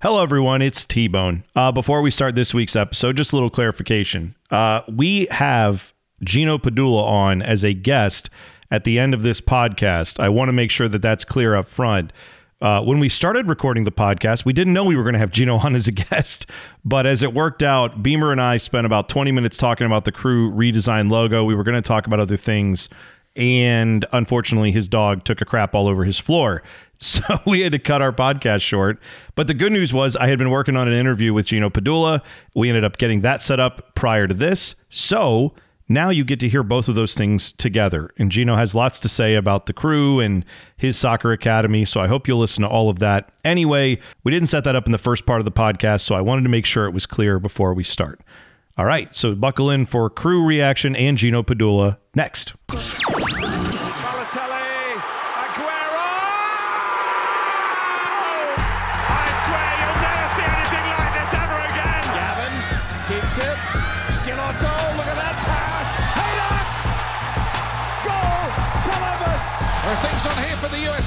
Hello, everyone. It's T Bone. Uh, before we start this week's episode, just a little clarification. Uh, we have Gino Padula on as a guest at the end of this podcast. I want to make sure that that's clear up front. Uh, when we started recording the podcast, we didn't know we were going to have Gino on as a guest. But as it worked out, Beamer and I spent about 20 minutes talking about the crew redesign logo. We were going to talk about other things. And unfortunately, his dog took a crap all over his floor. So we had to cut our podcast short. But the good news was I had been working on an interview with Gino Padula. We ended up getting that set up prior to this. So now you get to hear both of those things together. And Gino has lots to say about the crew and his soccer academy. So I hope you'll listen to all of that. Anyway, we didn't set that up in the first part of the podcast. So I wanted to make sure it was clear before we start. All right. So buckle in for crew reaction and Gino Padula next.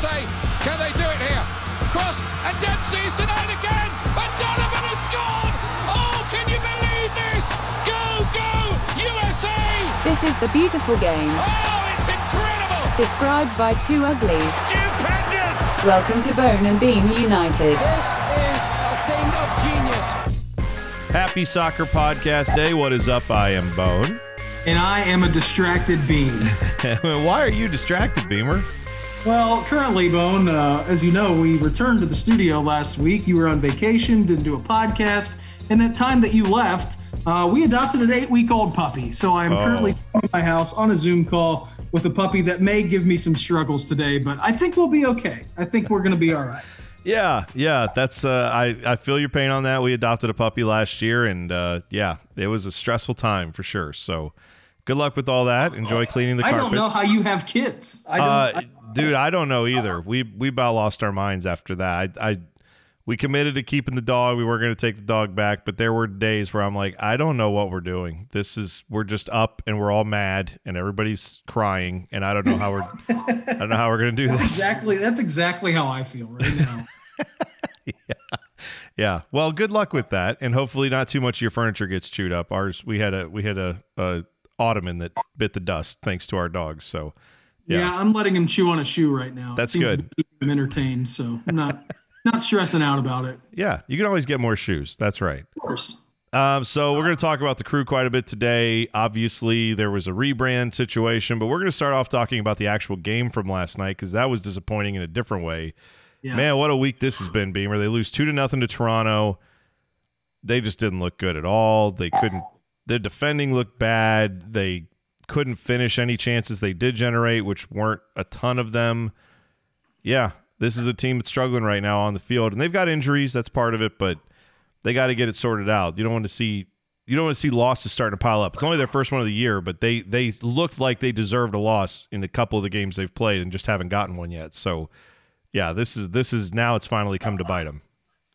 For the USA. Can they do it here? Cross and Dempsey's denied again. And Donovan has scored. Oh, can you believe this? Go, go, USA! This is the beautiful game. Oh, it's incredible. Described by two uglies. Stupendous. Welcome to Bone and Beam United. This is a thing of genius. Happy Soccer Podcast Day. What is up? I am Bone. And I am a distracted bean. Why are you distracted, Beamer? Well, currently, Bone, uh, as you know, we returned to the studio last week. You were on vacation, didn't do a podcast. And that time that you left, uh, we adopted an eight week old puppy. So I'm Oh. currently in my house on a Zoom call with a puppy that may give me some struggles today, but I think we'll be okay. I think we're going to be all right. Yeah, yeah, that's uh, I I feel your pain on that. We adopted a puppy last year, and uh, yeah, it was a stressful time for sure. So, good luck with all that. Enjoy cleaning the carpets. I don't know how you have kids. I don't. uh, I- dude, I don't know either. We we about lost our minds after that. I, I we committed to keeping the dog. We were going to take the dog back, but there were days where I'm like, I don't know what we're doing. This is we're just up and we're all mad and everybody's crying, and I don't know how we're I don't know how we're going to do this. exactly. That's exactly how I feel right now. yeah. Yeah. Well, good luck with that, and hopefully not too much of your furniture gets chewed up. Ours, we had a we had a, a ottoman that bit the dust thanks to our dogs. So Yeah. Yeah. I'm letting him chew on a shoe right now. That's seems to good. keep him entertained, so I'm not not stressing out about it. yeah, you can always get more shoes. That's right. Of course. Um, so we're going to talk about the crew quite a bit today. Obviously, there was a rebrand situation, but we're going to start off talking about the actual game from last night because that was disappointing in a different way. Yeah. Man, what a week this has been, Beamer. They lose two to nothing to Toronto. They just didn't look good at all. They couldn't. Their defending looked bad. They couldn't finish any chances they did generate, which weren't a ton of them. Yeah, this is a team that's struggling right now on the field, and they've got injuries. That's part of it, but they got to get it sorted out. You don't want to see you don't want to see losses starting to pile up. It's only their first one of the year, but they they looked like they deserved a loss in a couple of the games they've played and just haven't gotten one yet. So, yeah, this is this is now it's finally come to bite them.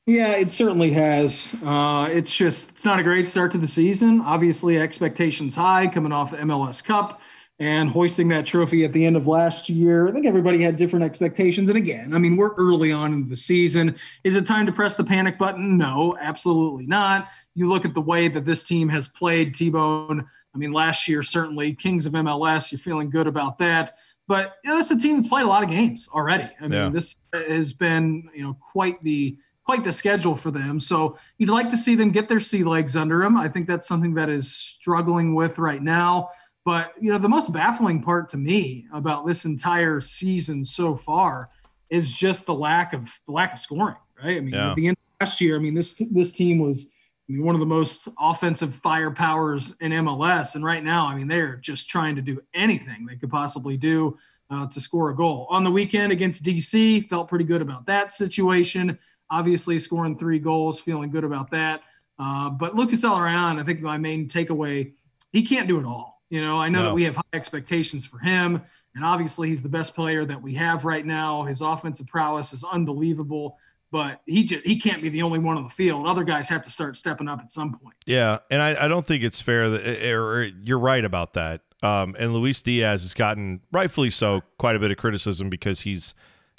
Yeah, it certainly has. Uh, it's just it's not a great start to the season. Obviously, expectations high coming off the MLS Cup and hoisting that trophy at the end of last year. I think everybody had different expectations. And again, I mean, we're early on in the season. Is it time to press the panic button? No, absolutely not. You look at the way that this team has played T-Bone. I mean, last year certainly Kings of MLS. You're feeling good about that. But you know, this is a team that's played a lot of games already. I mean, Yeah. this has been you know quite the quite the schedule for them. So you'd like to see them get their sea legs under them. I think that's something that is struggling with right now. But you know, the most baffling part to me about this entire season so far is just the lack of the lack of scoring. Right? I mean, Yeah. at the end of last year, I mean this this team was I mean, one of the most offensive firepowers in MLS, and right now, I mean, they're just trying to do anything they could possibly do uh, to score a goal. On the weekend against DC, felt pretty good about that situation. Obviously, scoring three goals, feeling good about that. Uh, but Lucas Zelarayan, I think my main takeaway, he can't do it all. You know, I know No. that we have high expectations for him, and obviously he's the best player that we have right now. His offensive prowess is unbelievable, but he just he can't be the only one on the field. Other guys have to start stepping up at some point. Yeah, and I, I don't think it's fair that or, or you're right about that. Um, and Luis Diaz has gotten rightfully so quite a bit of criticism because he's,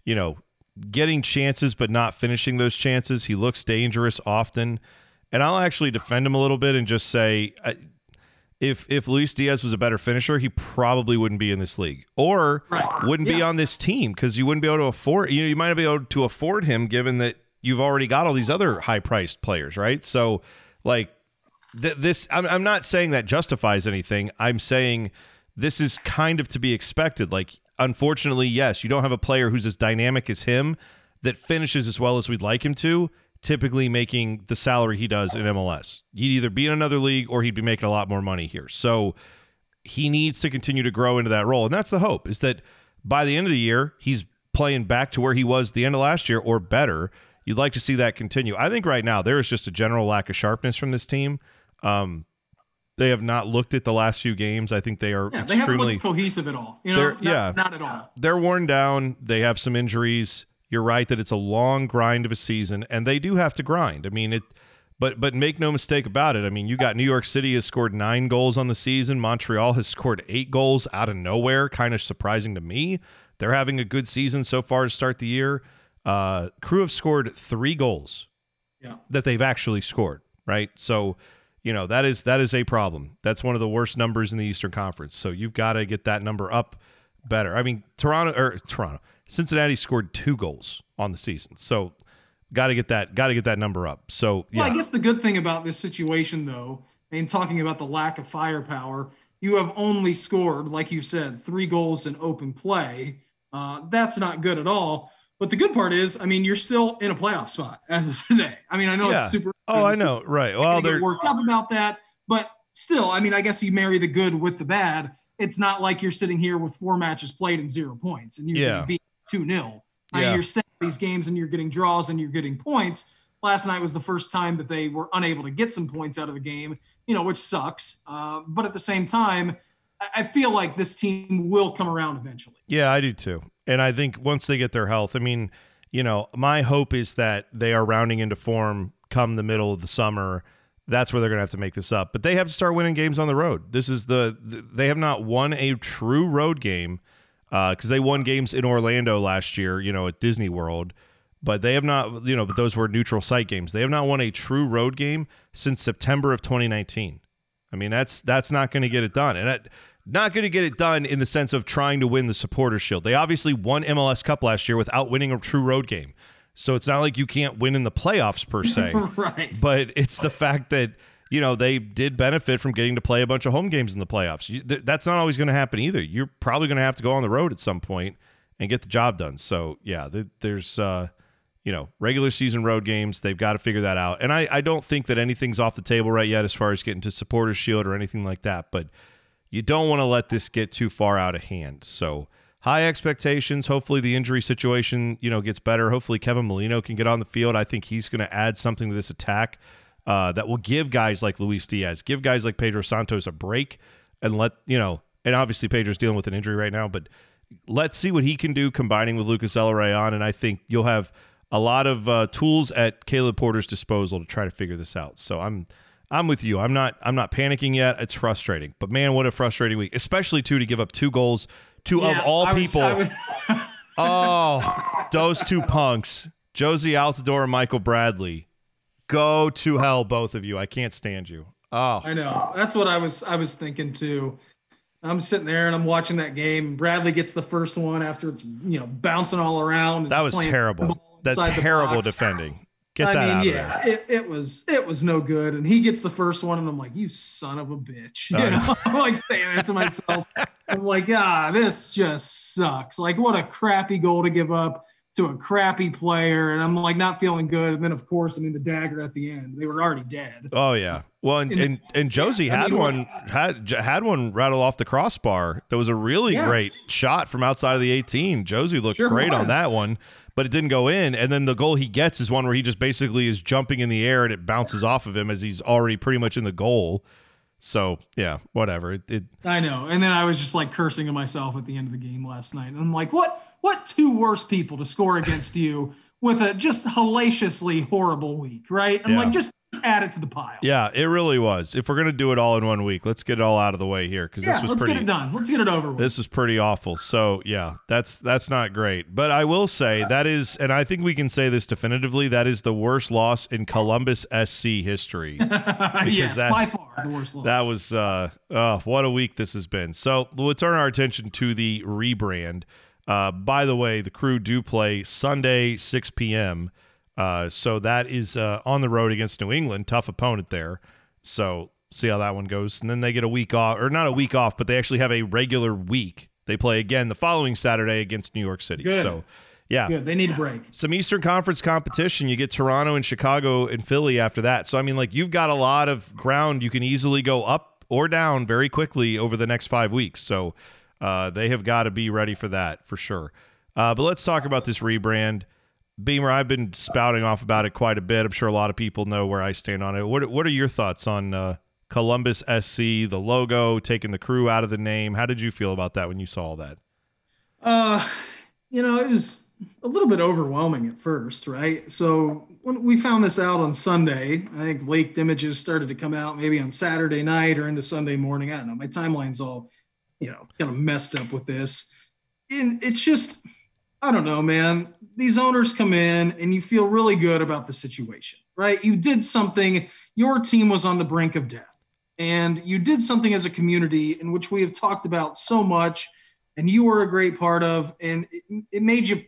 you know, getting chances but not finishing those chances. He looks dangerous often. And I'll actually defend him a little bit and just say if if Luis Diaz was a better finisher, he probably wouldn't be in this league or Right. wouldn't be on this team because you wouldn't be able to afford you know, you might not be able to afford him given that you've already got all these other high priced players, right? So like th- this I'm, I'm not saying that justifies anything. I'm saying this is kind of to be expected. Like unfortunately, yes, you don't have a player who's as dynamic as him that finishes as well as we'd like him to, typically making the salary he does in MLS. He'd either be in another league or he'd be making a lot more money here. So he needs to continue to grow into that role. And that's the hope is that by the end of the year, he's playing back to where he was the end of last year or better. You'd like to see that continue. I think right now there is just a general lack of sharpness from this team. Um, they have not looked at the last few games. I think they are Yeah, they haven't extremely looked cohesive at all. You know, not, yeah. not at all. they're worn down. They have some injuries. You're right that it's a long grind of a season, and they do have to grind. I mean it, but but make no mistake about it. I mean you got New York City has scored nine goals on the season. Montreal has scored eight goals out of nowhere. Kind of surprising to me. They're having a good season so far to start the year. Uh, Crew have scored three goals Yeah. that they've actually scored, right? So, you know, that is that is a problem. That's one of the worst numbers in the Eastern Conference. So you've got to get that number up better. I mean, Toronto or Toronto, Cincinnati scored two goals on the season. So got to get that got to get that number up. So, yeah. Well, I guess the good thing about this situation, though, and talking about the lack of firepower, you have only scored, like you said, three goals in open play. Uh, that's not good at all. But the good part is, I mean, you're still in a playoff spot as of today. I mean, I know Yeah. it's super. Oh, I know. Right. Well, they're worked up about that, but still, I mean, I guess you marry the good with the bad. It's not like you're sitting here with four matches played and zero points, and you're Yeah. beat two 0 Yeah. You're staying these games and you're getting draws and you're getting points. Last night was the first time that they were unable to get some points out of a game, you know, which sucks. Uh, but at the same time, I feel like this team will come around eventually. Yeah, I do too. And I think once they get their health, I mean, you know, my hope is that they are rounding into form come the middle of the summer. That's where they're going to have to make this up. But they have to start winning games on the road. This is the, the they have not won a true road game uh, because they won games in Orlando last year, you know, at Disney World. But they have not, you know, but those were neutral site games. They have not won a true road game since September of 2019. I mean, that's that's not going to get it done, and that, not going to get it done in the sense of trying to win the Supporters Shield. They obviously won MLS Cup last year without winning a true road game, so it's not like you can't win in the playoffs per se. right. But it's the fact that you know they did benefit from getting to play a bunch of home games in the playoffs. You, th- that's not always going to happen either. You're probably going to have to go on the road at some point and get the job done. So yeah, th- there's. Uh, you know, regular season road games. They've got to figure that out. And I, I don't think that anything's off the table right yet as far as getting to supporters shield or anything like that. But you don't want to let this get too far out of hand. So high expectations. Hopefully the injury situation, you know, gets better. Hopefully Kevin Molino can get on the field. I think he's going to add something to this attack uh, that will give guys like Luis Diaz, give guys like Pedro Santos a break and let, you know, and obviously Pedro's dealing with an injury right now, but let's see what he can do combining with Lucas Zelarayan. And I think you'll have a lot of uh, tools at Caleb Porter's disposal to try to figure this out. So I'm I'm with you. I'm not I'm not panicking yet. It's frustrating, but man, what a frustrating week, especially too to give up two goals to Yeah, of all I people. I was- oh, those two punks, Jozy Altidore and Michael Bradley, go to hell, both of you. I can't stand you. Oh, I know. That's what I was I was thinking too. I'm sitting there and I'm watching that game. Bradley gets the first one after it's you know bouncing all around. that was terrible. ball That terrible defending. Get I that mean, out of yeah, there. it, it was it was no good. And he gets the first one, and I'm like, "You son of a bitch!" You I know, I'm like saying that to myself. I'm like, "Ah, this just sucks. Like, what a crappy goal to give up to a crappy player." And I'm like, not feeling good. And then, of course, I mean, the dagger at the end. They were already dead. Oh yeah. Well, and And- and, and Jozy I had mean, one had had one rattle off the crossbar. That was a really Yeah. great shot from outside of the 18. Jozy looked Sure great on that one, but it didn't go in. And then the goal he gets is one where he just basically is jumping in the air and it bounces off of him as he's already pretty much in the goal. So yeah, whatever. It, it I know. And then I was just like cursing to myself at the end of the game last night. And I'm like, what what two worse people to score against you with a just hellaciously horrible week, right? I'm Yeah. like, just add it to the pile. Yeah, it really was. If we're gonna do it all in one week, let's get it all out of the way here because Yeah, this was let's pretty. get it done. Let's get it over with. This was pretty awful. So yeah, that's that's not great. But I will say that is, and I think we can say this definitively. That is the worst loss in Columbus SC history. yes, that- by far the worst loss. That was uh, uh what a week this has been. So we'll turn our attention to the rebrand. Uh, by the way, the crew do play Sunday 6 p.m. Uh, so that is uh, on the road against New England, tough opponent there. So see how that one goes, and then they get a week off, or not a week off, but they actually have a regular week. They play again the following Saturday against New York City. Good. So yeah, good. They need a break. some Eastern Conference competition. You get Toronto and Chicago and Philly after that. So I mean, like you've got a lot of ground. You can easily go up or down very quickly over the next five weeks. So uh, they have got to be ready for that for sure. Uh, but let's talk about this rebrand. Beamer, I've been spouting off about it quite a bit. I'm sure a lot of people know where I stand on it. What What are your thoughts on uh, Columbus SC, the logo, taking the crew out of the name? How did you feel about that when you saw that? Uh, you know, it was a little bit overwhelming at first, right? So when we found this out on Sunday, I think leaked images started to come out maybe on Saturday night or into Sunday morning. I don't know. My timeline's all, you know, kind of messed up with this. And it's just, I don't know, man. These owners come in and you feel really good about the situation, right? You did something, your team was on the brink of death. And you did something as a community in which we have talked about so much and you were a great part of, and it, it made you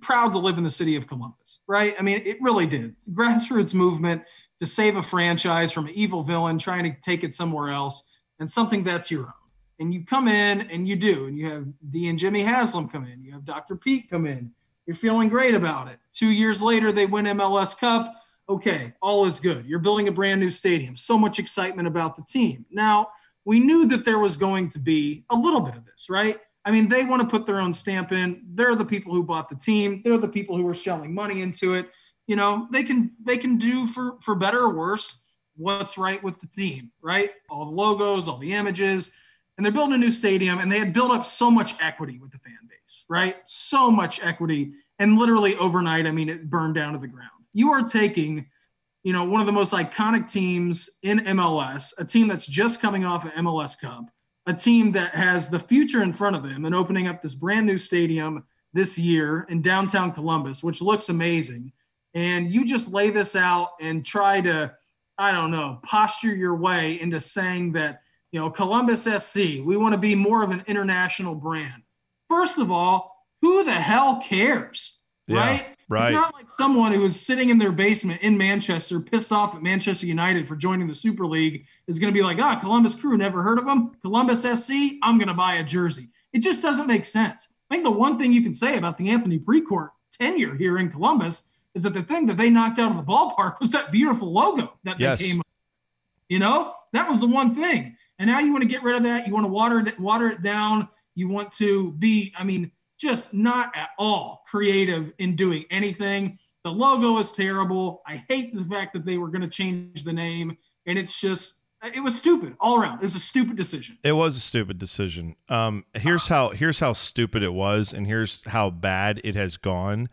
proud to live in the city of Columbus, right? I mean, it really did. Grassroots movement to save a franchise from an evil villain trying to take it somewhere else, and something that's your own. And you come in and you do, and you have Dee and Jimmy Haslam come in, you have Dr. Pete come in. You're feeling great about it. Two years later, they win MLS Cup. Okay, all is good. You're building a brand new stadium. So much excitement about the team. Now, we knew that there was going to be a little bit of this, right? I mean, they want to put their own stamp in. They're the people who bought the team. They're the people who are shelling money into it. You know, they can they can do for for better or worse what's right with the team, right? All the logos, all the images, and they're building a new stadium. And they had built up so much equity with the fan base, right? So much equity, and literally overnight, I mean, it burned down to the ground. You are taking you know, one of the most iconic teams in MLS, a team that's just coming off an MLS Cup, a team that has the future in front of them and opening up this brand new stadium this year in downtown Columbus, which looks amazing. And you just lay this out and try to, I don't know, posture your way into saying that, you know, Columbus SC, we want to be more of an international brand. First of all, who the hell cares? Yeah, right? right. It's not like someone who is sitting in their basement in Manchester, pissed off at Manchester United for joining the Super League, is going to be like, ah, Columbus Crew, never heard of them? Columbus SC, I'm going to buy a jersey. It just doesn't make sense. I think the one thing you can say about the Anthony Precourt tenure here in Columbus is that the thing that they knocked out of the ballpark was that beautiful logo that Yes. they came up you know, that was the one thing. And now you want to get rid of that. You want to water it, water it down. You want to be, I mean, just not at all creative in doing anything. The logo is terrible. I hate the fact that they were going to change the name. And it's just, it was stupid all around. It was a stupid decision. It was a stupid decision. Um, here's how here's how stupid it was, and here's how bad it has gone.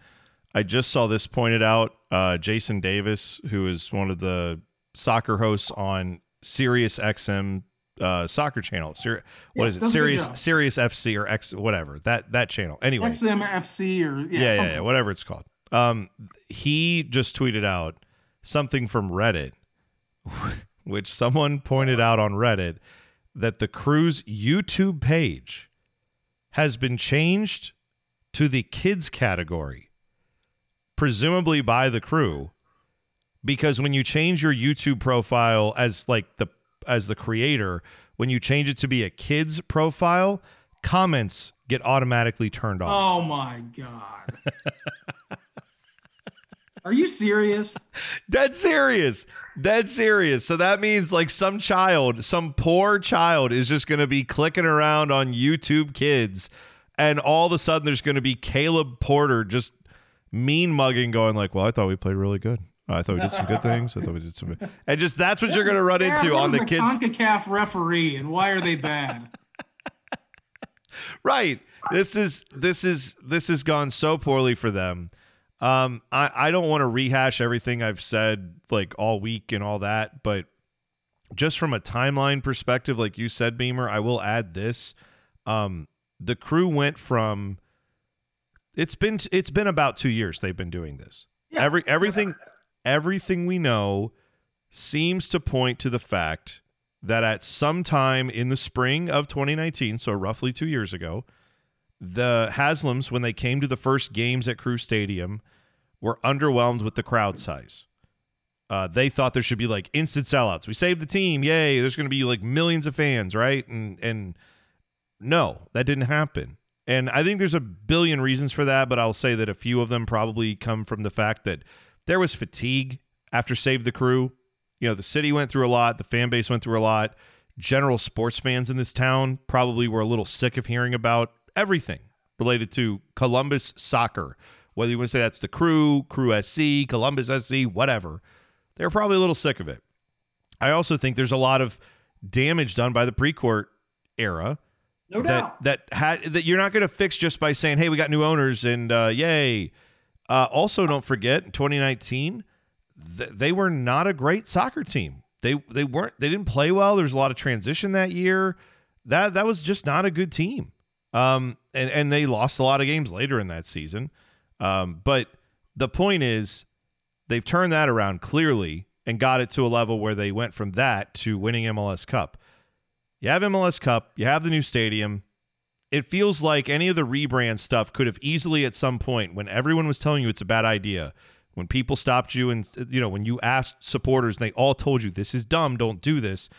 I just saw this pointed out. Uh, Jason Davis, who is one of the soccer hosts on Sirius XM uh, soccer channel. Sir, what Yeah, is it? does a good Sirius. Sirius FC or X whatever that that channel. Anyway, XMFC or, yeah, yeah, yeah, yeah, whatever it's called. Um, he just tweeted out something from Reddit, which someone pointed out on Reddit that the crew's YouTube page has been changed to the kids category, presumably by the crew, because when you change your YouTube profile as like the as the creator, when you change it to be a kids profile, comments get automatically turned off. Oh my God. Are you serious? Dead serious. Dead serious. So that means like some child, some poor child is just going to be clicking around on YouTube kids and all of a sudden there's going to be Caleb Porter just mean mugging going like, "Well, I thought we played really good. I thought we did some good things. I thought we did some And just that's what you're going to run Yeah, into on the a kids CONCACAF referee and why are they bad? right this is this is this has gone so poorly for them Um, I, I don't want to rehash everything I've said like all week and all that, but just from a timeline perspective, like you said, Beamer, I will add this. Um, the crew went from it's been it's been about two years they've been doing this. Yeah. Every everything everything we know seems to point to the fact that at some time in the spring of 2019, so roughly two years ago, the Haslams, when they came to the first games at Crew Stadium, were underwhelmed with the crowd size. Uh, they thought there should be like instant sellouts. We saved the team, yay! There's going to be like millions of fans, right? And and no, that didn't happen. And I think there's a billion reasons for that, but I'll say that a few of them probably come from the fact that there was fatigue after Save the Crew. You know, the city went through a lot, the fan base went through a lot. General sports fans in this town probably were a little sick of hearing about everything related to Columbus soccer. Whether you want to say that's the crew, Crew SC, Columbus SC, whatever. They were probably a little sick of it. I also think there's a lot of damage done by the Precourt era No that doubt. that had that you're not going to fix just by saying, "Hey, we got new owners and uh, yay." Uh, also, don't forget, in 2019, th- they were not a great soccer team. They they weren't. They didn't play well. There was a lot of transition that year. That that was just not a good team. Um, and and they lost a lot of games later in that season. Um, but the point is, they've turned that around clearly and got it to a level where they went from that to winning MLS Cup. You have MLS Cup, you have the new stadium. It feels like any of the rebrand stuff could have easily at some point when everyone was telling you it's a bad idea, when people stopped you and you know, when you asked supporters and they all told you this is dumb, don't do this.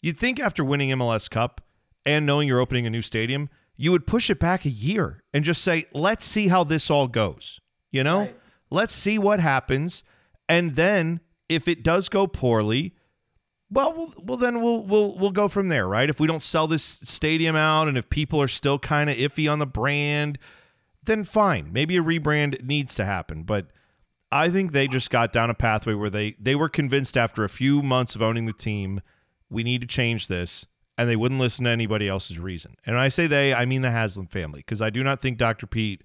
You'd think after winning MLS Cup and knowing you're opening a new stadium, you would push it back a year and just say, "Let's see how this all goes." You know? Right. Let's see what happens and then if it does go poorly, well, well, well, then we'll we'll we'll go from there, right? If we don't sell this stadium out, and if people are still kind of iffy on the brand, then fine. Maybe a rebrand needs to happen. But I think they just got down a pathway where they they were convinced after a few months of owning the team, we need to change this, and they wouldn't listen to anybody else's reason. And I say they, I mean the Haslam family, because I do not think Dr. Pete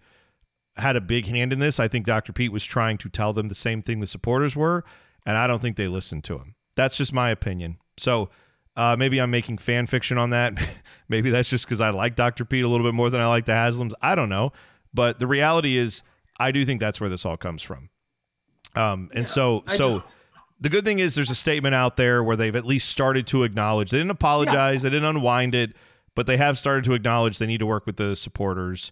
had a big hand in this. I think Dr. Pete was trying to tell them the same thing the supporters were, and I don't think they listened to him. That's just my opinion. So uh, maybe I'm making fan fiction on that. maybe that's just because I like Dr. Pete a little bit more than I like the Haslams. I don't know. But the reality is, I do think that's where this all comes from. Um, and so, I so just- the good thing is there's a statement out there where they've at least started to acknowledge. They didn't apologize. They didn't unwind it, but they have started to acknowledge they need to work with the supporters.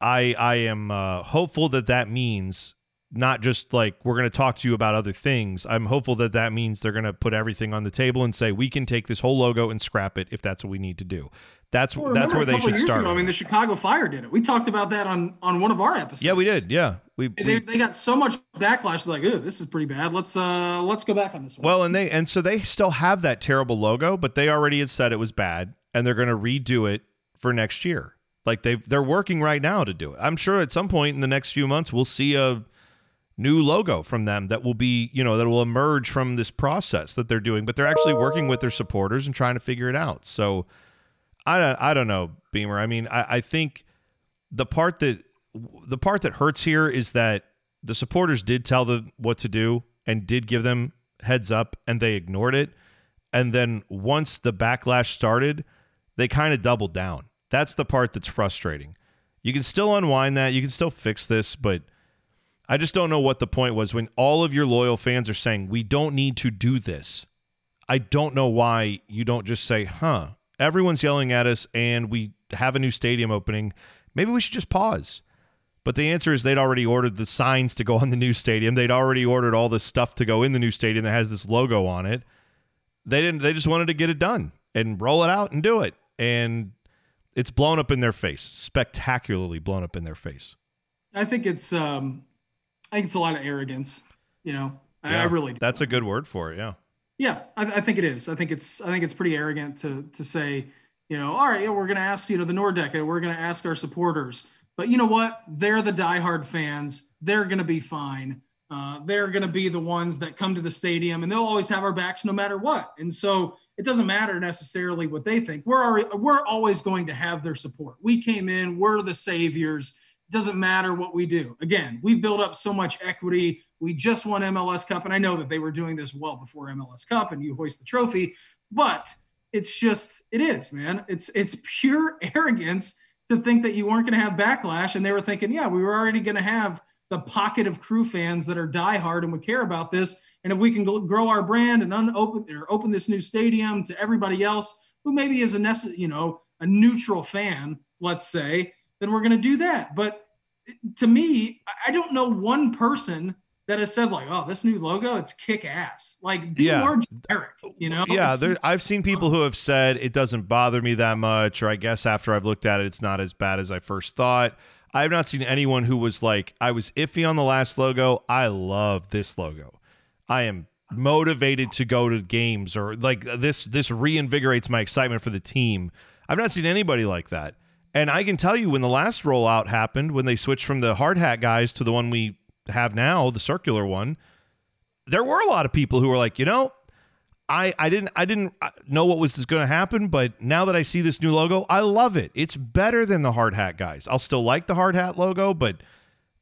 I I am uh, hopeful that that means not just like we're going to talk to you about other things. I'm hopeful that that means they're going to put everything on the table and say we can take this whole logo and scrap it if that's what we need to do. That's Well, that's where they should start. ago, I mean, the Chicago Fire did it. We talked about that on on one of our episodes. yeah, we did. Yeah, we, They, we they got so much backlash. Like, "Ooh, this is pretty bad. Let's uh let's go back on this one." Well, and they and so they still have that terrible logo, but they already had said it was bad, and they're going to redo it for next year. Like they they're working right now to do it. I'm sure at some point in the next few months we'll see a new logo from them that will be you know that will emerge from this process that they're doing. But they're actually working with their supporters and trying to figure it out. So I don't I don't know, Beamer. I mean, I, I think the part that the part that hurts here is that the supporters did tell them what to do and did give them heads up and they ignored it and then once the backlash started they kind of doubled down that's the part that's frustrating you can still unwind that you can still fix this but i just don't know what the point was when all of your loyal fans are saying we don't need to do this i don't know why you don't just say huh everyone's yelling at us and we have a new stadium opening maybe we should just pause but the answer is they'd already ordered the signs to go on the new stadium. They'd already ordered all the stuff to go in the new stadium that has this logo on it. They didn't they just wanted to get it done and roll it out and do it. And it's blown up in their face. Spectacularly blown up in their face. I think it's um I think it's a lot of arrogance. You know, I, I really do. That's a good word for it, yeah. Yeah, I, I think it is. I think it's I think it's pretty arrogant to to say, you know, all right, yeah, we're going to ask you know the Nordecke, and we're going to ask our supporters, but you know what? They're the diehard fans. They're going to be fine. Uh, they're going to be the ones that come to the stadium, and they'll always have our backs no matter what. And so it doesn't matter necessarily what they think. We're already, we're always going to have their support. We came in. We're the saviors. Doesn't matter what we do. Again, we've built up so much equity. We just won MLS Cup, and I know that they were doing this well before MLS Cup, and you hoist the trophy, but it's just it is, man. It's it's pure arrogance to think that you weren't going to have backlash, and they were thinking, yeah, we were already going to have the pocket of crew fans that are diehard and would care about this, and if we can grow our brand and unopen or open this new stadium to everybody else who maybe is a necess- you know a neutral fan, let's say, then we're going to do that. But to me, I don't know one person that has said like, "Oh, this new logo, it's kick ass." Like, be Yeah. more generic, you know? Yeah, there, I've seen people who have said it doesn't bother me that much, or I guess after I've looked at it, it's not as bad as I first thought. I have not seen anyone who was like, I was iffy on the last logo. I love this logo. I am motivated to go to games, or like this. This reinvigorates my excitement for the team. I've not seen anybody like that. And I can tell you when the last rollout happened, when they switched from the hard hat guys to the one we have now, the circular one, there were a lot of people who were like, you know, I, I didn't I didn't uh, know what was going to happen, but now that I see this new logo, I love it. It's better than the hard hat guys. I'll still like the hard hat logo, but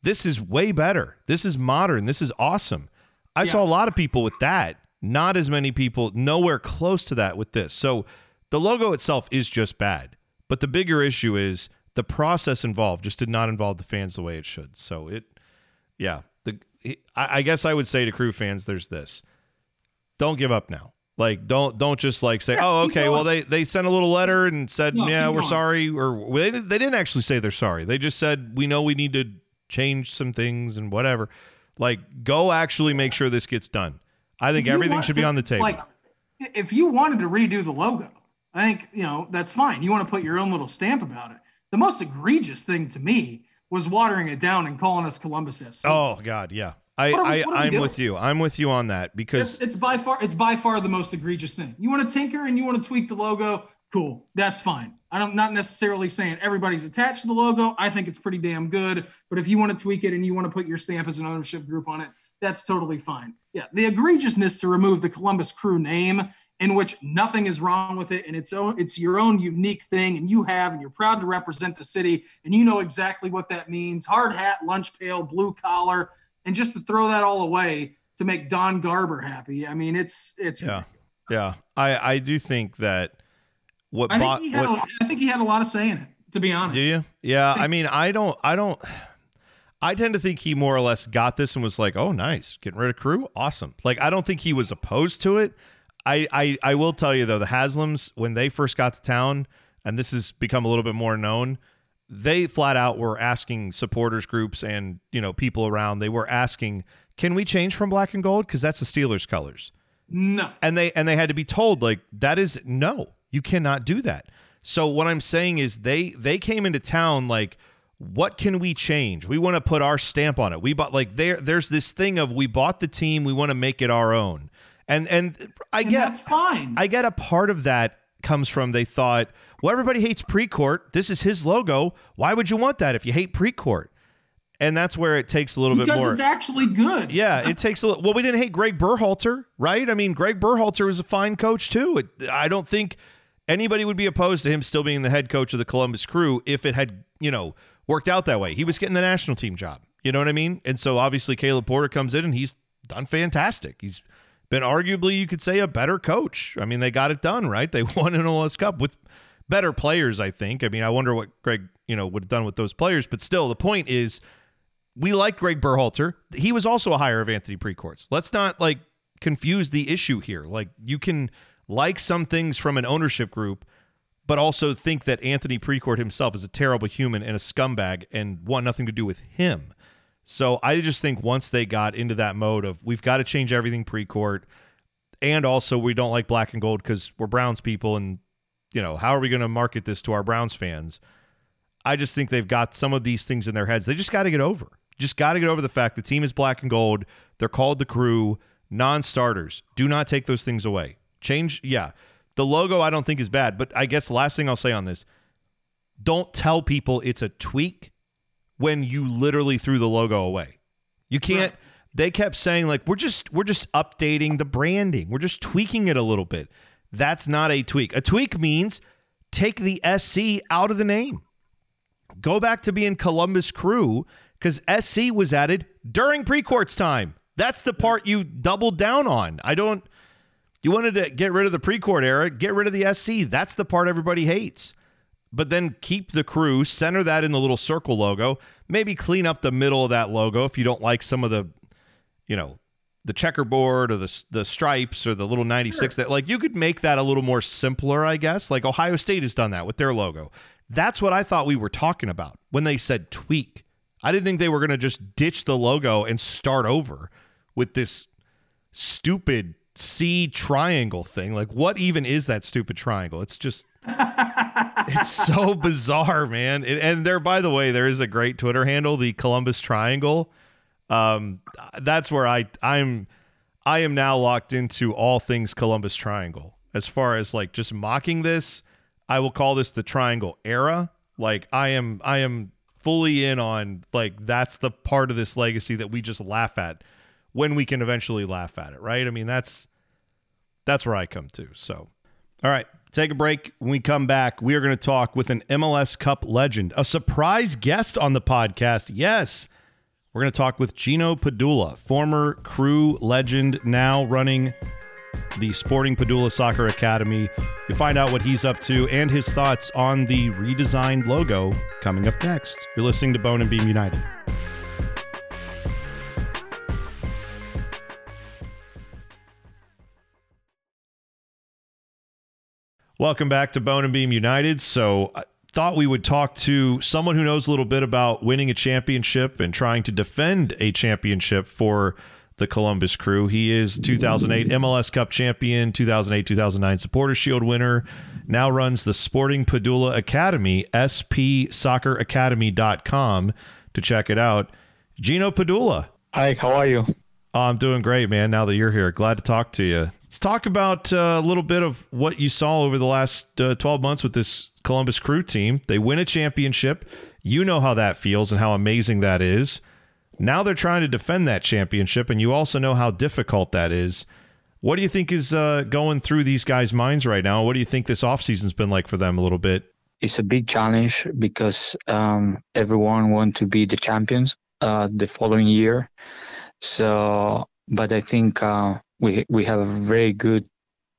this is way better. This is modern. This is awesome. I saw a lot of people with that. Not as many people, nowhere close to that with this. So the logo itself is just bad. But the bigger issue is the process involved just did not involve the fans the way it should. So it, yeah. The I, guess I would say to crew fans, there's this don't give up now. Like don't don't just like say, Yeah, oh okay, well they they sent a little letter and said, No, yeah, we're going. sorry, or they didn't, they didn't actually say they're sorry. They just said we know we need to change some things and whatever. Like go actually make sure this gets done. I think everything should be on the table. Like, if you wanted to redo the logo, I think you know that's fine. You want to put your own little stamp about it. The most egregious thing to me was watering it down and calling us Columbus SC. oh God, yeah. I, What are we- I what are we I'm doing? with you. I'm with you on that because It's, it's by far it's by far the most egregious thing. You want to tinker and you want to tweak the logo, cool. That's fine. I don't not necessarily saying everybody's attached to the logo. I think it's pretty damn good. But if you want to tweak it and you want to put your stamp as an ownership group on it, that's totally fine. Yeah, the egregiousness to remove the Columbus Crew name, in which nothing is wrong with it, and it's own it's your own unique thing, and you have, and you're proud to represent the city, and you know exactly what that means. Hard hat, lunch pail, blue collar, and just to throw that all away to make Don Garber happy. I mean, it's it's. yeah, yeah. I I do think that what I think bought he had. what, a, I think he had a lot of say in it. To be honest. Do you? Yeah. I mean, I don't. I don't. I tend to think he more or less got this and was like, "Oh, nice, getting rid of crew, awesome." Like, I don't think he was opposed to it. I, I, I will tell you though, the Haslams when they first got to town, and this has become a little bit more known, they flat out were asking supporters groups and you know people around. They were asking, "Can we change from black and gold? Because that's the Steelers' colors." No. and they and they had to be told like that is no you cannot do that so what i'm saying is they they came into town like what can we change we want to put our stamp on it we bought like there there's this thing of we bought the team we want to make it our own and and i And get that's fine. i get a part of that comes from they thought well everybody hates Precourt this is his logo why would you want that if you hate Precourt and that's where it takes a little bit more. because it's actually good. yeah, it takes a little. Well, we didn't hate Greg Berhalter, right? I mean, Greg Berhalter was a fine coach too. It, I don't think anybody would be opposed to him still being the head coach of the Columbus Crew if it had, you know, worked out that way. He was getting the national team job. You know what I mean? And so obviously Caleb Porter comes in and he's done fantastic. He's been arguably, you could say, a better coach. I mean, they got it done, right? They won an MLS Cup with better players, I think. I mean, I wonder what Greg, you know, would have done with those players. But still, the point is we like Greg Berhalter. He was also a hire of Anthony Precourts. Let's not like confuse the issue here. Like you can like some things from an ownership group, but also think that Anthony Precourt himself is a terrible human and a scumbag and want nothing to do with him. So I just think once they got into that mode of we've got to change everything Precourt, and also we don't like black and gold because we're Browns people, and you know how are we going to market this to our Browns fans? I just think they've got some of these things in their heads. They just got to get over. Just got to get over the fact the team is black and gold. They're called the crew, non starters. Do not take those things away. Change, yeah. The logo I don't think is bad, but I guess the last thing I'll say on this don't tell people it's a tweak when you literally threw the logo away. You can't. They kept saying like we're just we're just updating the branding. We're just tweaking it a little bit. That's not a tweak. A tweak means take the SC out of the name. go back to being Columbus Crew because SC was added during Precourt's time. That's the part you doubled down on. I don't. You wanted to get rid of the Precourt era, get rid of the SC. That's the part everybody hates. But then keep the crew, center that in the little circle logo. Maybe clean up the middle of that logo if you don't like some of the, you know, the checkerboard or the the stripes or the little 96 that like you could make that a little more simpler, I guess. Like Ohio State has done that with their logo. That's what I thought we were talking about when they said tweak. I didn't think they were going to just ditch the logo and start over with this stupid C triangle thing. Like, what even is that stupid triangle? It's just, it's so bizarre, man. It, and there, by the way, there is a great Twitter handle, the Columbus Triangle. Um, that's where I, I'm, I am now locked into all things Columbus Triangle. As far as like just mocking this, I will call this the Triangle era. Like, I am, I am fully in on like that's the part of this legacy that we just laugh at when we can eventually laugh at it, right? I mean, that's that's where I come to. So, all right, take a break. When we come back, we are going to talk with an MLS Cup legend, a surprise guest on the podcast. Yes, we're going to talk with Gino Padula, former crew legend, now running the Sporting Padula Soccer Academy. You find out what he's up to and his thoughts on the redesigned logo coming up next. You're listening to Bone and Beam United. Welcome back to Bone and Beam United. So, I thought we would talk to someone who knows a little bit about winning a championship and trying to defend a championship for the Columbus Crew. He is 2008 MLS Cup champion, 2008 2009 Supporter Shield winner. Now runs the Sporting Padula Academy, spsocceracademy.com to check it out. Gino Padula. Hi, how are you? Oh, I'm doing great, man. Now that you're here, glad to talk to you. Let's talk about uh, a little bit of what you saw over the last uh, 12 months with this Columbus Crew team. They win a championship. You know how that feels and how amazing that is. Now they're trying to defend that championship, and you also know how difficult that is. What do you think is uh, going through these guys' minds right now? What do you think this offseason's been like for them a little bit? It's a big challenge because um, everyone wants to be the champions uh, the following year. So, but I think uh, we we have a very good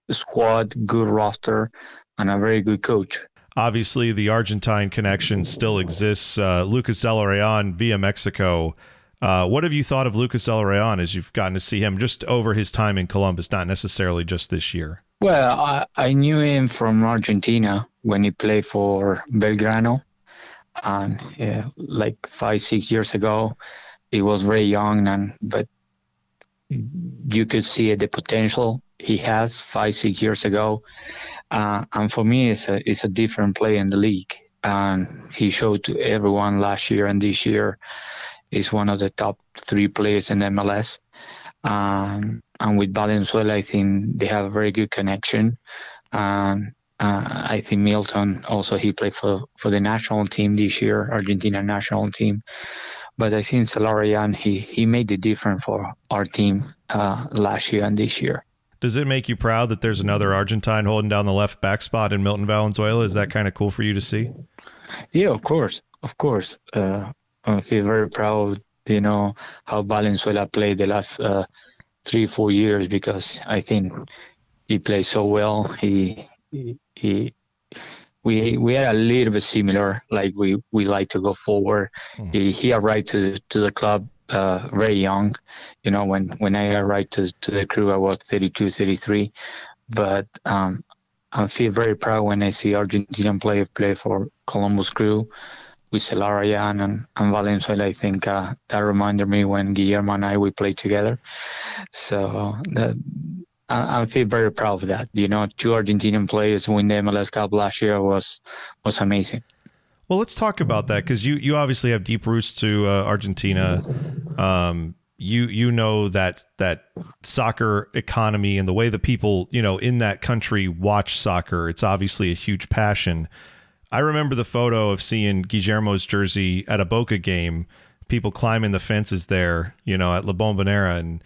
squad, good roster, and a very good coach. Obviously, the Argentine connection still exists. Uh, Lucas Zelarayan via Mexico. Uh, what have you thought of Lucas Zelarayan as you've gotten to see him just over his time in Columbus, not necessarily just this year? Well, I, I knew him from Argentina when he played for Belgrano, and yeah, like five six years ago, he was very young, and but you could see the potential he has five six years ago. Uh, and for me it's a it's a different play in the league. And he showed to everyone last year and this year is one of the top three players in MLS um, and with Valenzuela I think they have a very good connection. And uh, I think Milton also he played for, for the national team this year Argentina national team but I think Zelarayan he he made the difference for our team uh, last year and this year. Does it make you proud that there's another Argentine holding down the left back spot in Milton Valenzuela? Is that kind of cool for you to see? Yeah, of course, of course. Uh, I feel very proud. You know how Valenzuela played the last uh, three four years because I think he played so well. He he. We we are a little bit similar. Like we, we like to go forward. Mm. He, he arrived to to the club uh, very young. You know, when when I arrived to to the crew, I was 32, 33. But um, I feel very proud when I see Argentinian player play for Columbus Crew with Zelarayan and, and Valenzuela. I think uh, that reminded me when Guillermo and I we played together. So that I, I feel very proud of that. You know, two Argentinian players win the MLS Cup last year was was amazing. Well, let's talk about that because you you obviously have deep roots to uh, Argentina. Um, you you know that that soccer economy and the way the people you know in that country watch soccer. It's obviously a huge passion. I remember the photo of seeing Guillermo's jersey at a Boca game people climbing the fences there, you know, at La Bombonera and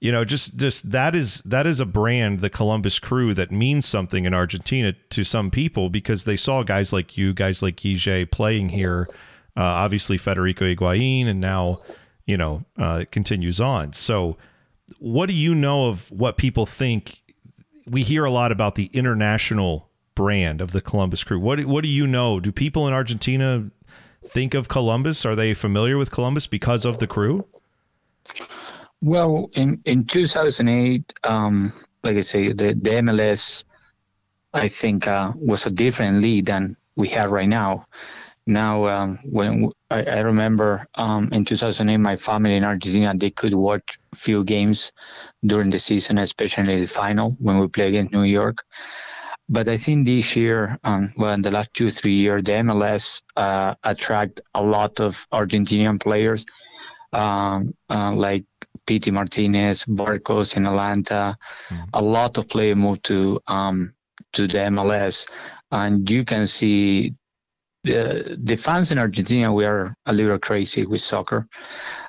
you know, just just that is that is a brand, the Columbus Crew, that means something in Argentina to some people because they saw guys like you, guys like Guille playing here. Uh, obviously, Federico Higuain, and now you know uh, it continues on. So, what do you know of what people think? We hear a lot about the international brand of the Columbus Crew. What what do you know? Do people in Argentina think of Columbus? Are they familiar with Columbus because of the crew? Well, in in 2008, um, like I say, the, the MLS, I think, uh, was a different league than we have right now. Now, um, when I, I remember um, in 2008, my family in Argentina they could watch few games during the season, especially the final when we play against New York. But I think this year, um, well, in the last two three years, the MLS uh, attract a lot of Argentinian players, um, uh, like Pity Martinez, Barcos in Atlanta. Mm-hmm. A lot of players moved to um, to the MLS, and you can see the the fans in Argentina. We are a little crazy with soccer,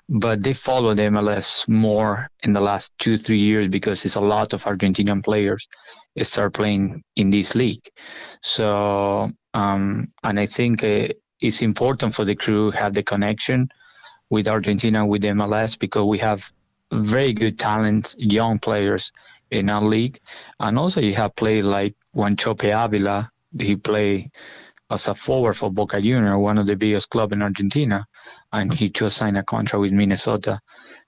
but they follow the MLS more in the last two three years because it's a lot of Argentinian players start playing in this league. So, um, and I think uh, it's important for the crew have the connection with Argentina with the MLS because we have very good talent, young players in our league. And also you have played like Wanchope Ábila. He played as a forward for Boca Junior, one of the biggest club in Argentina, and he just signed a contract with Minnesota.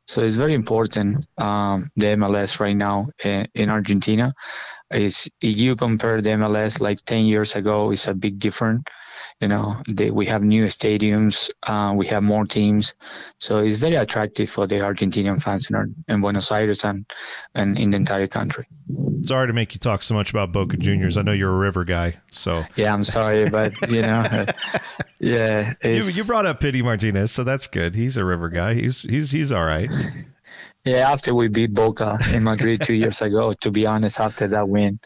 So it's very important um, the MLS right now in, in Argentina. Is if you compare the MLS like 10 years ago, it's a big difference you know they, we have new stadiums uh, we have more teams. So it's very attractive for the argentinian fans in, our, in buenos aires and, and in the entire country. Sorry to make you talk so much about boca juniors. I know you're a river guy so. Yeah i'm sorry but you know yeah you, you brought up pity martinez so that's good. He's a river guy. He's he's he's all right. Yeah after we beat boca in madrid two years ago to be honest after that win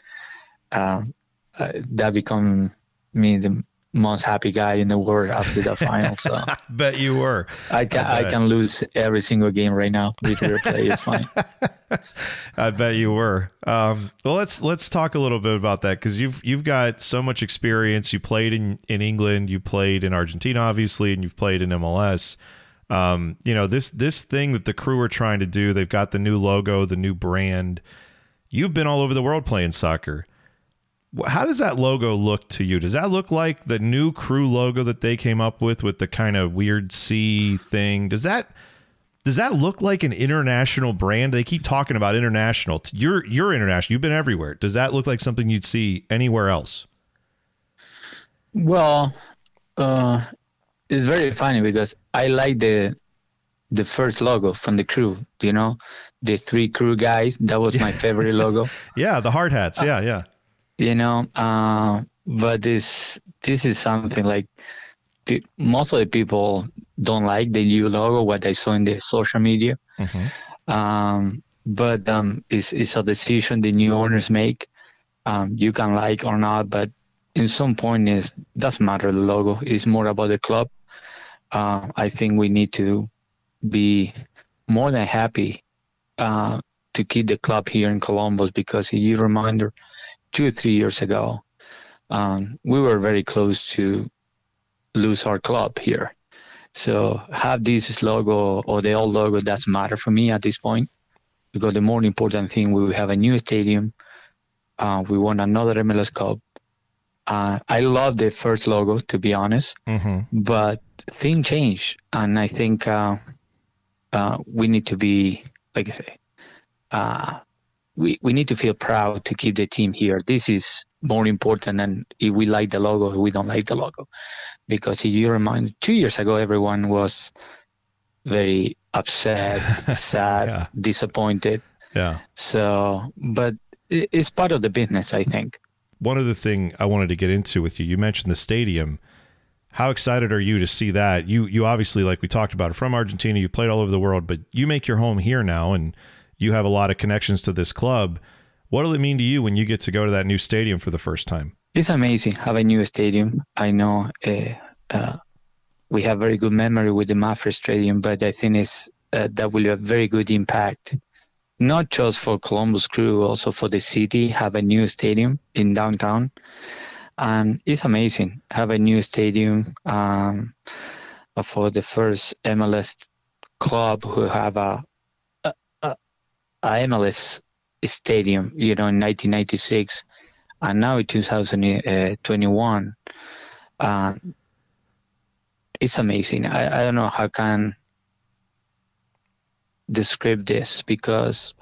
um, uh, that become me the most happy guy in the world after the final. So I bet you were. I can I, I, can lose every single game right now with River Plate. It's fine. I bet you were. Um, well, let's let's talk a little bit about that because you've you've got so much experience. You played in in England, you played in Argentina, obviously, and you've played in MLS. Um, you know this this thing that the crew are trying to do. They've got the new logo, the new brand. You've been all over the world playing soccer how does that logo look to you? Does that look like the new crew logo that they came up with with the kind of weird C thing? Does that does that look like an international brand? They keep talking about international. You're you're international. You've been everywhere. Does that look like something you'd see anywhere else? Well, uh, it's very funny because I like the the first logo from the crew. You know, the three crew guys. That was my favorite logo. yeah, the hard hats. Yeah, yeah you know uh, but this this is something like most of the people don't like the new logo what i saw in the social media mm-hmm. um, but um, it's, it's a decision the new owners make um, you can like or not but in some point it doesn't matter the logo it's more about the club uh, i think we need to be more than happy uh, to keep the club here in columbus because if you reminder two or three years ago, um, we were very close to lose our club here. So have this logo or the old logo doesn't matter for me at this point because the more important thing we have a new stadium. Uh, we won another MLS Cup. Uh, I love the first logo to be honest, mm-hmm. but things change, and I think uh, uh we need to be like I say, uh, we, we need to feel proud to keep the team here. This is more important than if we like the logo or we don't like the logo. Because if you remind, two years ago, everyone was very upset, sad, yeah. disappointed. Yeah. So, but it's part of the business, I think. One other thing I wanted to get into with you, you mentioned the stadium. How excited are you to see that? You you obviously, like we talked about, from Argentina. You played all over the world, but you make your home here now, and you have a lot of connections to this club. What will it mean to you when you get to go to that new stadium for the first time? It's amazing. Have a new stadium. I know uh, uh, we have very good memory with the Mapfre Stadium, but I think it's uh, that will have very good impact, not just for Columbus Crew, also for the city. Have a new stadium in downtown, and it's amazing. Have a new stadium um, for the first MLS club who have a MLS stadium. You know, in 1996, and now in 2021. Uh, it's amazing. I, I don't know how can describe this because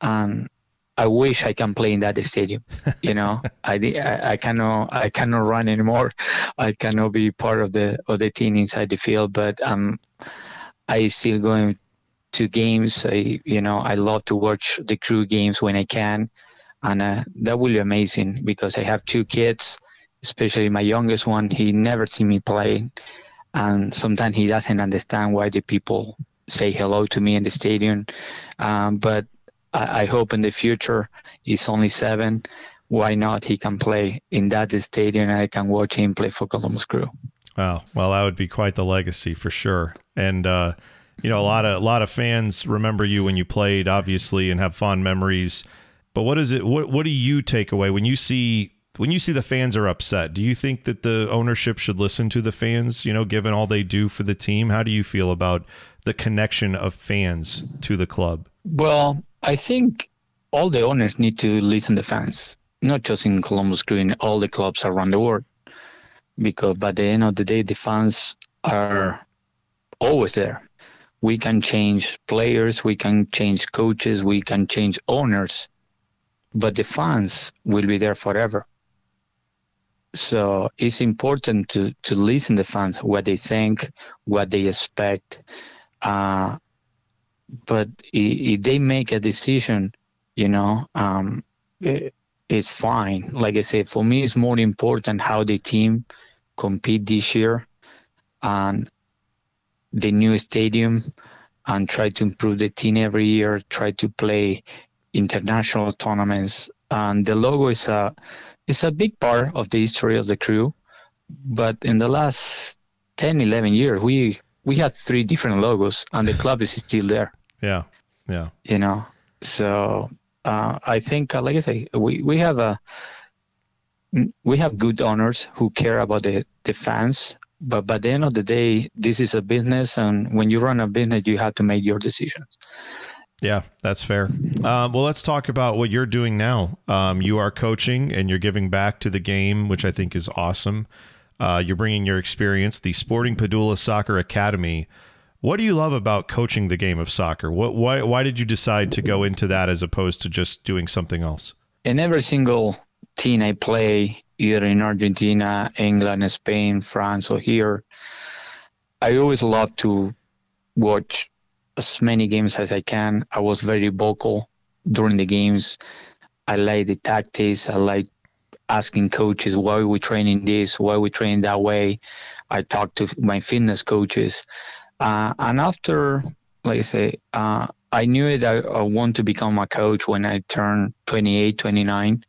um, I wish I can play in that stadium. You know, I, I, I cannot I cannot run anymore. I cannot be part of the of the team inside the field. But um, I still going to games. I you know I love to watch the crew games when I can, and uh, that will be amazing because I have two kids, especially my youngest one. He never seen me play, and sometimes he doesn't understand why the people say hello to me in the stadium. Um, but I, I, hope in the future he's only seven. Why not? He can play in that stadium, and I can watch him play for Columbus Crew. Oh well, that would be quite the legacy for sure. And uh, you know, a lot of a lot of fans remember you when you played, obviously, and have fond memories. But what is it? What what do you take away when you see when you see the fans are upset, do you think that the ownership should listen to the fans, you know, given all they do for the team? How do you feel about the connection of fans to the club? Well, I think all the owners need to listen to fans, not just in Columbus green all the clubs around the world. Because by the end of the day, the fans are always there. We can change players, we can change coaches, we can change owners, but the fans will be there forever. So it's important to, to listen to fans, what they think, what they expect. Uh, but if they make a decision, you know, um, it, it's fine. Like I said, for me, it's more important how the team compete this year and the new stadium and try to improve the team every year, try to play international tournaments. And the logo is a it's a big part of the history of the crew. But in the last 10, 11 years, we we had three different logos, and the club is still there. Yeah, yeah. You know, so uh, I think, uh, like I say, we we have a we have good owners who care about the the fans. But by the end of the day, this is a business, and when you run a business, you have to make your decisions. Yeah, that's fair. Um, well, let's talk about what you're doing now. Um, you are coaching and you're giving back to the game, which I think is awesome. Uh, you're bringing your experience, the Sporting Padula Soccer Academy. What do you love about coaching the game of soccer? What, why, why did you decide to go into that as opposed to just doing something else? In every single team I play, either in Argentina, England, Spain, France, or here, I always love to watch as many games as I can. I was very vocal during the games. I like the tactics. I like asking coaches why we training this, why we train that way. I talk to my fitness coaches, uh, and after, like I say, uh, I knew that I, I want to become a coach when I turned 28, 29,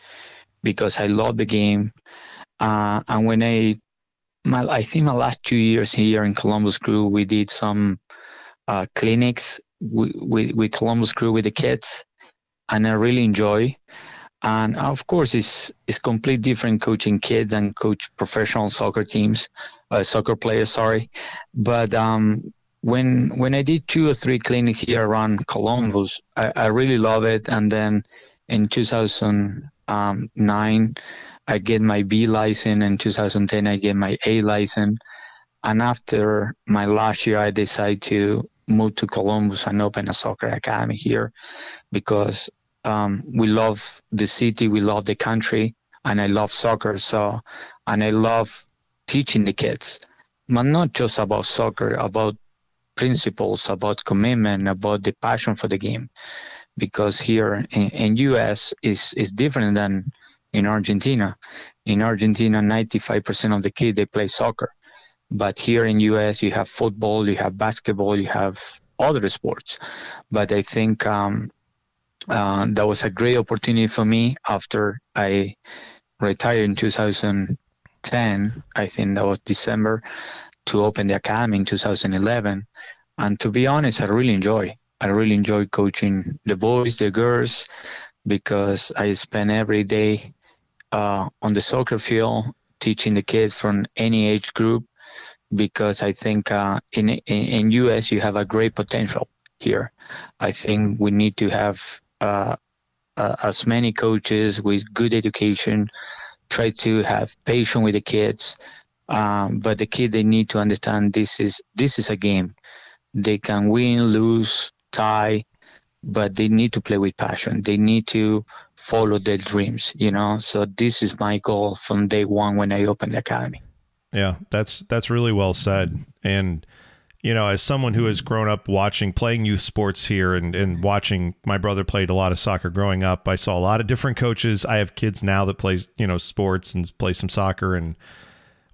because I love the game. Uh, and when I, my, I think my last two years here in Columbus Crew, we did some uh, clinics with, with, Columbus Crew with the kids, and I really enjoy. And of course, it's it's completely different coaching kids and coach professional soccer teams, uh, soccer players. Sorry, but um, when when I did two or three clinics here around Columbus, I, I really love it. And then in 2009, I get my B license. In 2010, I get my A license. And after my last year, I decided to move to Columbus and open a soccer academy here because um, we love the city, we love the country, and I love soccer. So, and I love teaching the kids, but not just about soccer, about principles, about commitment, about the passion for the game. Because here in, in U.S. is is different than in Argentina. In Argentina, 95% of the kids they play soccer. But here in US, you have football, you have basketball, you have other sports. But I think um, uh, that was a great opportunity for me after I retired in 2010. I think that was December. to open the academy in 2011. And to be honest, I really enjoy. I really enjoy coaching the boys, the girls, because I spend every day uh, on the soccer field teaching the kids from any age group. Because I think uh, in, in in US you have a great potential here. I think we need to have uh, uh, as many coaches with good education try to have patience with the kids um, but the kid they need to understand this is this is a game they can win lose tie but they need to play with passion. They need to follow their dreams you know? So this is my goal from day one when i opened the academy. Yeah that's that's really well said. And you know, as someone who has grown up watching, playing youth sports here and, and watching my brother played a lot of soccer growing up, I saw a lot of different coaches. I have kids now that play, you know, sports and play some soccer. And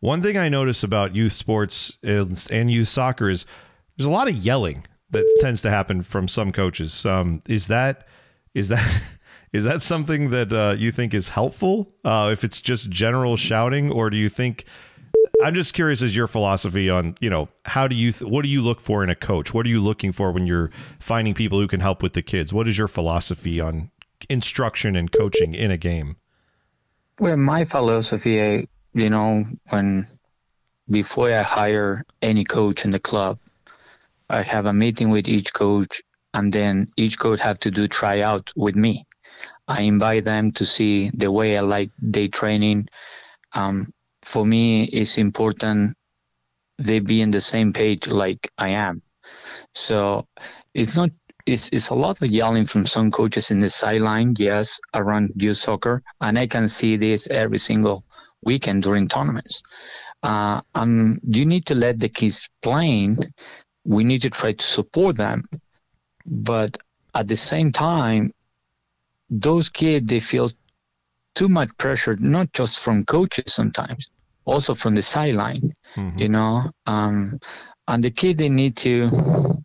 one thing I notice about youth sports and youth soccer is there's a lot of yelling that tends to happen from some coaches. Um, is that, is that, is that something that uh, you think is helpful? Uh, if it's just general shouting, or do you think I'm just curious as your philosophy on, you know, how do you, th- what do you look for in a coach? What are you looking for when you're finding people who can help with the kids? What is your philosophy on instruction and coaching in a game? Well, my philosophy, I, you know, when before I hire any coach in the club, I have a meeting with each coach, and then each coach have to do tryout with me. I invite them to see the way I like day training, um, for me it's important they be in the same page like I am. So it's not it's, it's a lot of yelling from some coaches in the sideline, yes, around youth soccer, and I can see this every single weekend during tournaments. Uh, um, you need to let the kids playing. We need to try to support them, but at the same time, those kids they feel too much pressure, not just from coaches sometimes, also from the sideline, mm-hmm. you know. Um, and the kid they need to,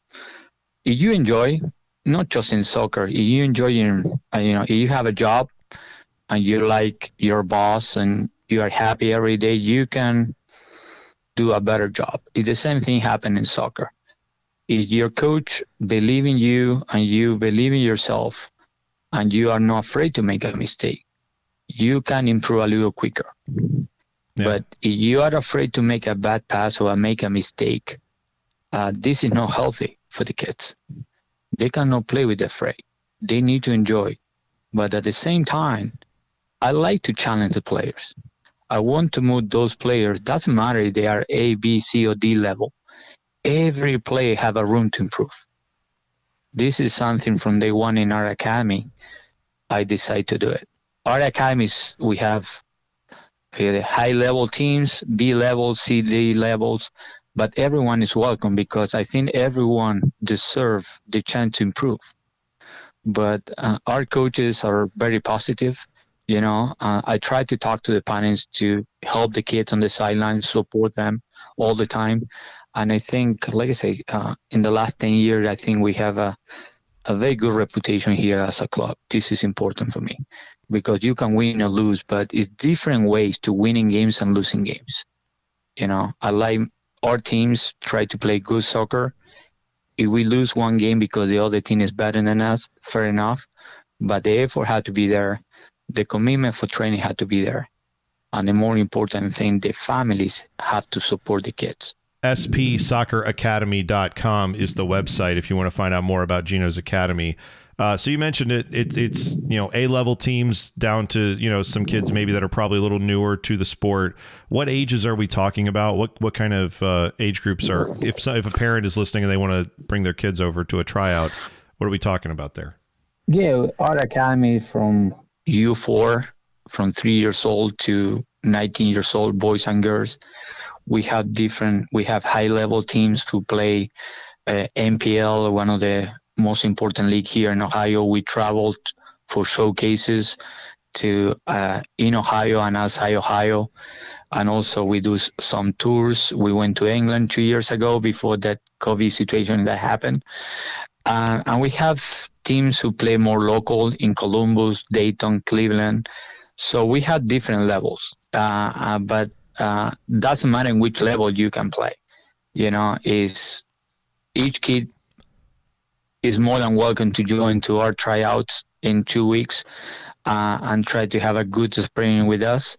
if you enjoy, not just in soccer, if you enjoy, your, uh, you know, if you have a job and you like your boss and you are happy every day, you can do a better job. If the same thing happen in soccer. If your coach believe in you and you believe in yourself and you are not afraid to make a mistake, you can improve a little quicker. Yeah. But if you are afraid to make a bad pass or make a mistake, uh, this is not healthy for the kids. They cannot play with the afraid. They need to enjoy. But at the same time, I like to challenge the players. I want to move those players. Doesn't matter if they are A, B, C, or D level. Every player have a room to improve. This is something from day one in our academy. I decide to do it our academies, we have uh, high level teams, B level, C, D levels, but everyone is welcome because I think everyone deserve the chance to improve. But uh, our coaches are very positive. You know, uh, I try to talk to the parents to help the kids on the sidelines, support them all the time. And I think, like I say, uh, in the last 10 years, I think we have a, a very good reputation here as a club. This is important for me because you can win or lose, but it's different ways to winning games and losing games. You know, I like our teams try to play good soccer. If we lose one game because the other team is better than us, fair enough. But the effort had to be there. The commitment for training had to be there. And the more important thing, the families have to support the kids. spsocceracademy.com is the website if you want to find out more about Gino's Academy. Uh, so you mentioned it, it. It's you know A level teams down to you know some kids maybe that are probably a little newer to the sport. What ages are we talking about? What what kind of uh, age groups are? If if a parent is listening and they want to bring their kids over to a tryout, what are we talking about there? Yeah, our academy from U four, from three years old to 19 years old, boys and girls. We have different. We have high level teams who play uh, NPL, one of the most important league here in Ohio. We traveled for showcases to uh, in Ohio and outside Ohio, and also we do some tours. We went to England two years ago before that COVID situation that happened, uh, and we have teams who play more local in Columbus, Dayton, Cleveland. So we had different levels, uh, uh but uh, doesn't matter in which level you can play. you know, is each kid is more than welcome to join to our tryouts in two weeks uh, and try to have a good spring with us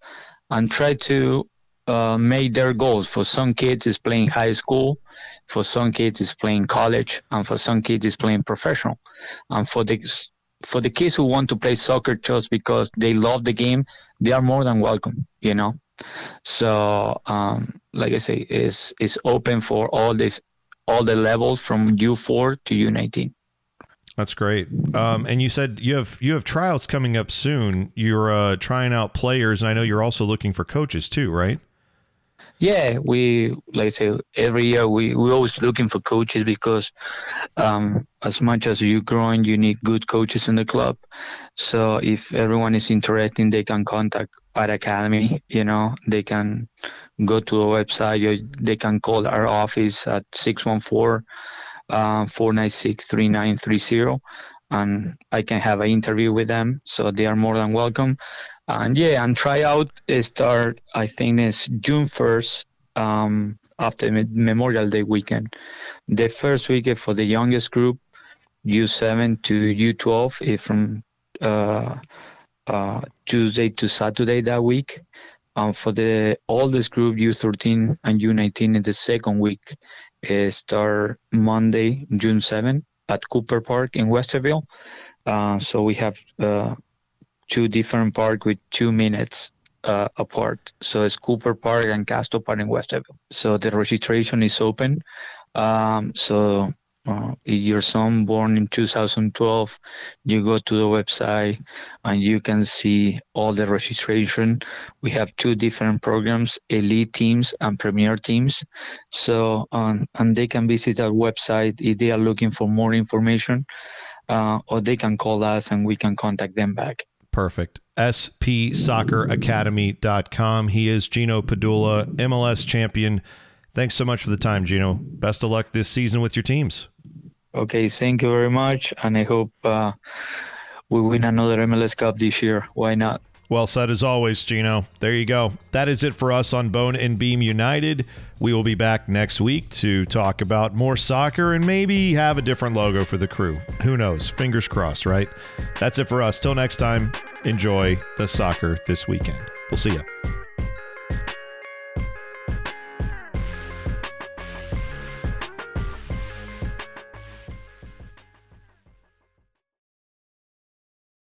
and try to uh, make their goals. For some kids, is playing high school. For some kids, is playing college, and for some kids, is playing professional. And for the for the kids who want to play soccer just because they love the game, they are more than welcome. You know. So, um, like I say, is is open for all this, all the levels from U4 to U19. That's great. Um, and you said you have you have trials coming up soon. You're uh, trying out players, and I know you're also looking for coaches too, right? Yeah, we like I say every year we we always looking for coaches because um, as much as you growing, you need good coaches in the club. So if everyone is interested, they can contact our academy. You know, they can go to a website. Or they can call our office at 614 uh, 496 3930 and I can have an interview with them. So they are more than welcome. And yeah, and tryout start I think is June first um, after Memorial Day weekend. The first weekend for the youngest group, U7 to U12, is from uh, uh, Tuesday to Saturday that week. Um, for the oldest group, U13 and U19, in the second week, uh, start Monday, June 7 at Cooper Park in Westerville. Uh, so we have uh, two different parks with two minutes uh, apart. So it's Cooper Park and Castro Park in Westerville. So the registration is open. Um, so uh, if your son born in 2012, you go to the website and you can see all the registration. We have two different programs, elite teams and premier teams. So, um, and they can visit our website if they are looking for more information, uh, or they can call us and we can contact them back. Perfect. spsocceracademy.com. He is Gino Padula, MLS champion. Thanks so much for the time, Gino. Best of luck this season with your teams. Okay, thank you very much, and I hope uh, we win another MLS Cup this year. Why not? Well said as always, Gino. There you go. That is it for us on Bone and Beam United. We will be back next week to talk about more soccer and maybe have a different logo for the crew. Who knows? Fingers crossed, right? That's it for us. Till next time, enjoy the soccer this weekend. We'll see you.